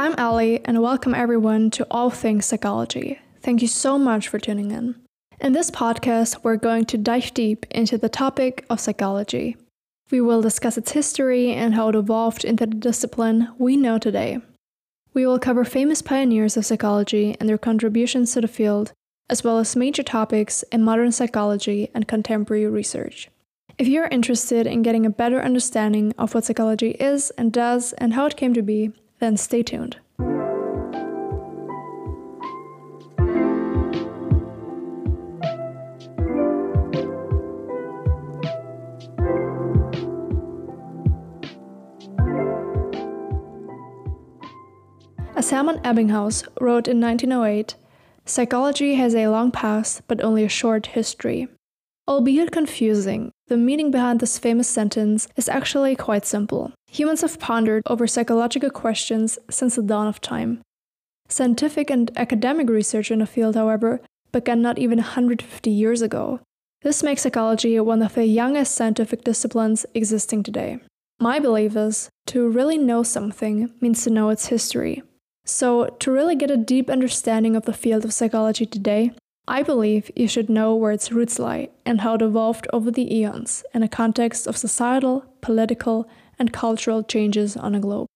I'm Ali, and welcome everyone to All Things Psychology. Thank you so much for tuning in. In this podcast, we're going to dive deep into the topic of psychology. We will discuss its history and how it evolved into the discipline we know today. We will cover famous pioneers of psychology and their contributions to the field, as well as major topics in modern psychology and contemporary research. If you're interested in getting a better understanding of what psychology is and does and how it came to be, then stay tuned. As Hermann Ebbinghaus wrote in 1908, psychology has a long past but only a short history. Albeit confusing, the meaning behind this famous sentence is actually quite simple. Humans have pondered over psychological questions since the dawn of time. Scientific and academic research in the field, however, began not even 150 years ago. This makes psychology one of the youngest scientific disciplines existing today. My belief is to really know something means to know its history. So, to really get a deep understanding of the field of psychology today, I believe you should know where its roots lie and how it evolved over the eons in a context of societal, political, and cultural changes on a globe.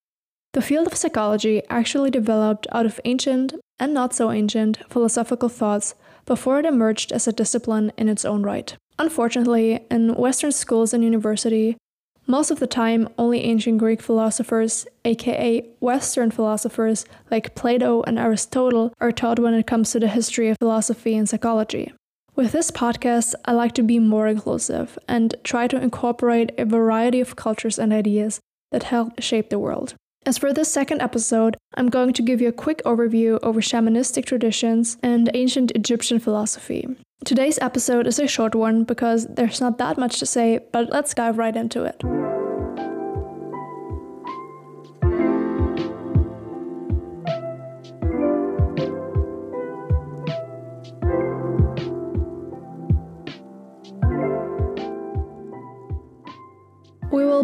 The field of psychology actually developed out of ancient and not so ancient philosophical thoughts before it emerged as a discipline in its own right. Unfortunately, in Western schools and university, most of the time, only ancient Greek philosophers, aka Western philosophers like Plato and Aristotle, are taught when it comes to the history of philosophy and psychology. With this podcast, I like to be more inclusive and try to incorporate a variety of cultures and ideas that help shape the world. As for this second episode, I'm going to give you a quick overview over shamanistic traditions and ancient Egyptian philosophy. Today's episode is a short one because there's not that much to say, but let's dive right into it.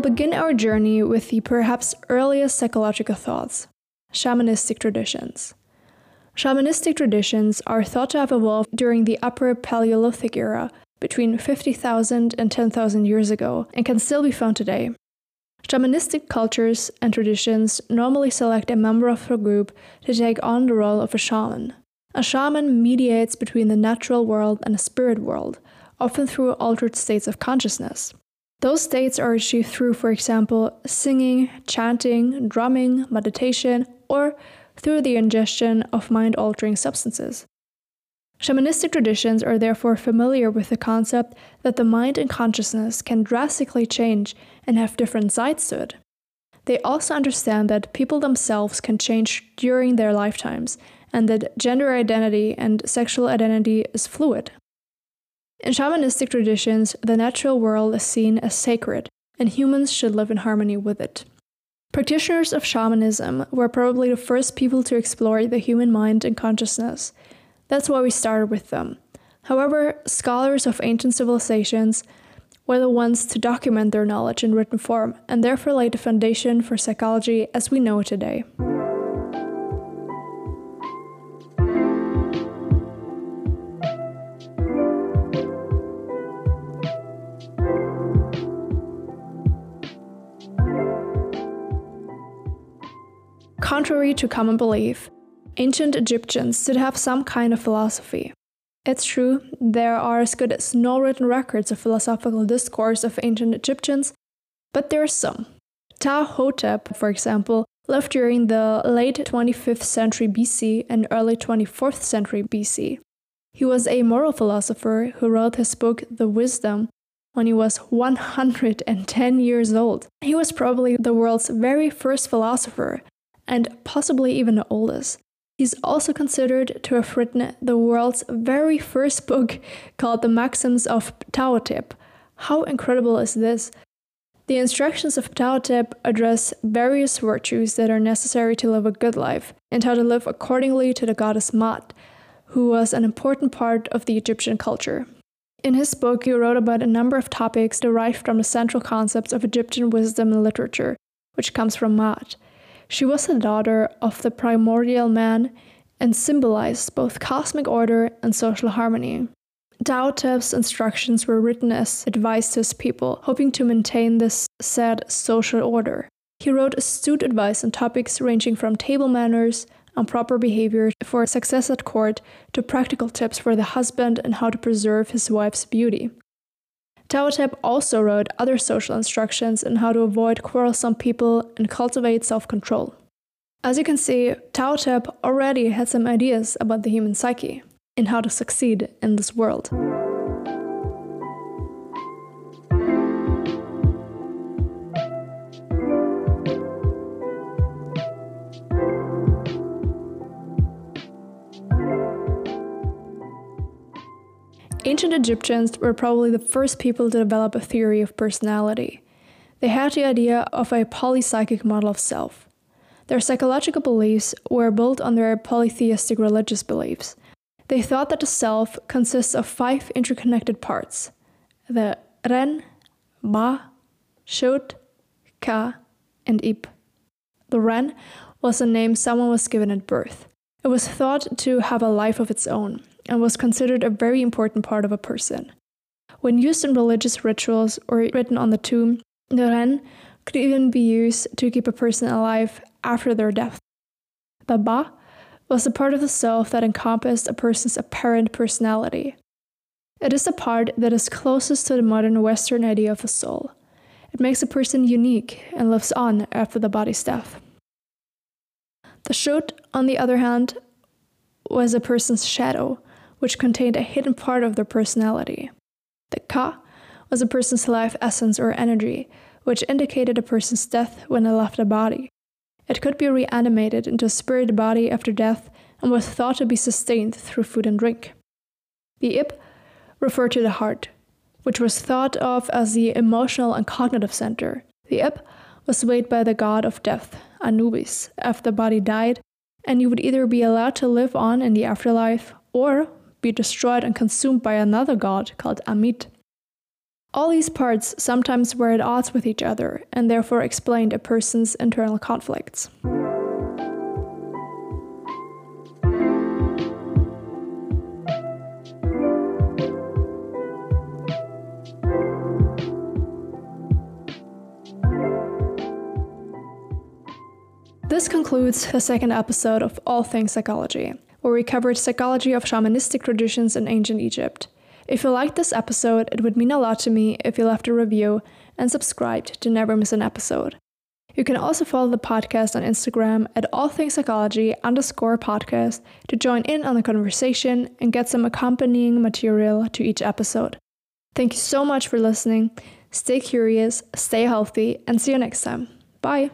Will begin our journey with the perhaps earliest psychological thoughts shamanistic traditions. Shamanistic traditions are thought to have evolved during the Upper Paleolithic era, between 50,000 and 10,000 years ago, and can still be found today. Shamanistic cultures and traditions normally select a member of a group to take on the role of a shaman. A shaman mediates between the natural world and the spirit world, often through altered states of consciousness. Those states are achieved through, for example, singing, chanting, drumming, meditation, or through the ingestion of mind altering substances. Shamanistic traditions are therefore familiar with the concept that the mind and consciousness can drastically change and have different sides to it. They also understand that people themselves can change during their lifetimes and that gender identity and sexual identity is fluid. In shamanistic traditions, the natural world is seen as sacred, and humans should live in harmony with it. Practitioners of shamanism were probably the first people to explore the human mind and consciousness. That's why we started with them. However, scholars of ancient civilizations were the ones to document their knowledge in written form and therefore laid the foundation for psychology as we know it today. Contrary to common belief, ancient Egyptians did have some kind of philosophy. It's true, there are as good as no written records of philosophical discourse of ancient Egyptians, but there are some. Ptah-hotep, for example, lived during the late 25th century BC and early 24th century BC. He was a moral philosopher who wrote his book The Wisdom when he was 110 years old. He was probably the world's very first philosopher and possibly even the oldest. He's also considered to have written the world's very first book called The Maxims of Ptah-hotep. How incredible is this? The instructions of Ptah-hotep address various virtues that are necessary to live a good life and how to live accordingly to the goddess Maat, who was an important part of the Egyptian culture. In his book, he wrote about a number of topics derived from the central concepts of Egyptian wisdom and literature, which comes from Maat. She was the daughter of the primordial man and symbolized both cosmic order and social harmony. Ptah-hotep's instructions were written as advice to his people, hoping to maintain this said social order. He wrote astute advice on topics ranging from table manners and proper behavior for success at court to practical tips for the husband and how to preserve his wife's beauty. Ptah-hotep also wrote other social instructions on how to avoid quarrelsome people and cultivate self control. As you can see, Ptah-hotep already had some ideas about the human psyche and how to succeed in this world. Ancient Egyptians were probably the first people to develop a theory of personality. They had the idea of a polypsychic model of self. Their psychological beliefs were built on their polytheistic religious beliefs. They thought that the self consists of five interconnected parts the Ren, Ba, Shut, Ka, and Ip. The Ren was a name someone was given at birth. It was thought to have a life of its own, and was considered a very important part of a person. When used in religious rituals or written on the tomb, the ren could even be used to keep a person alive after their death. The ba was the part of the self that encompassed a person's apparent personality. It is the part that is closest to the modern Western idea of the soul. It makes a person unique and lives on after the body's death. The shut, on the other hand, was a person's shadow, which contained a hidden part of their personality. The ka was a person's life essence or energy, which indicated a person's death when they left the body. It could be reanimated into a spirit body after death and was thought to be sustained through food and drink. The ip referred to the heart, which was thought of as the emotional and cognitive center. The ip was weighed by the god of death, Anubis, after the body died, and you would either be allowed to live on in the afterlife or be destroyed and consumed by another god called Ammit. All these parts sometimes were at odds with each other and therefore explained a person's internal conflicts. This concludes the second episode of All Things Psychology where we covered psychology of shamanistic traditions in ancient Egypt. If you liked this episode, it would mean a lot to me if you left a review and subscribed to never miss an episode. You can also follow the podcast on Instagram at all things psychology underscore podcast to join in on the conversation and get some accompanying material to each episode. Thank you so much for listening. Stay curious, stay healthy, and see you next time. Bye.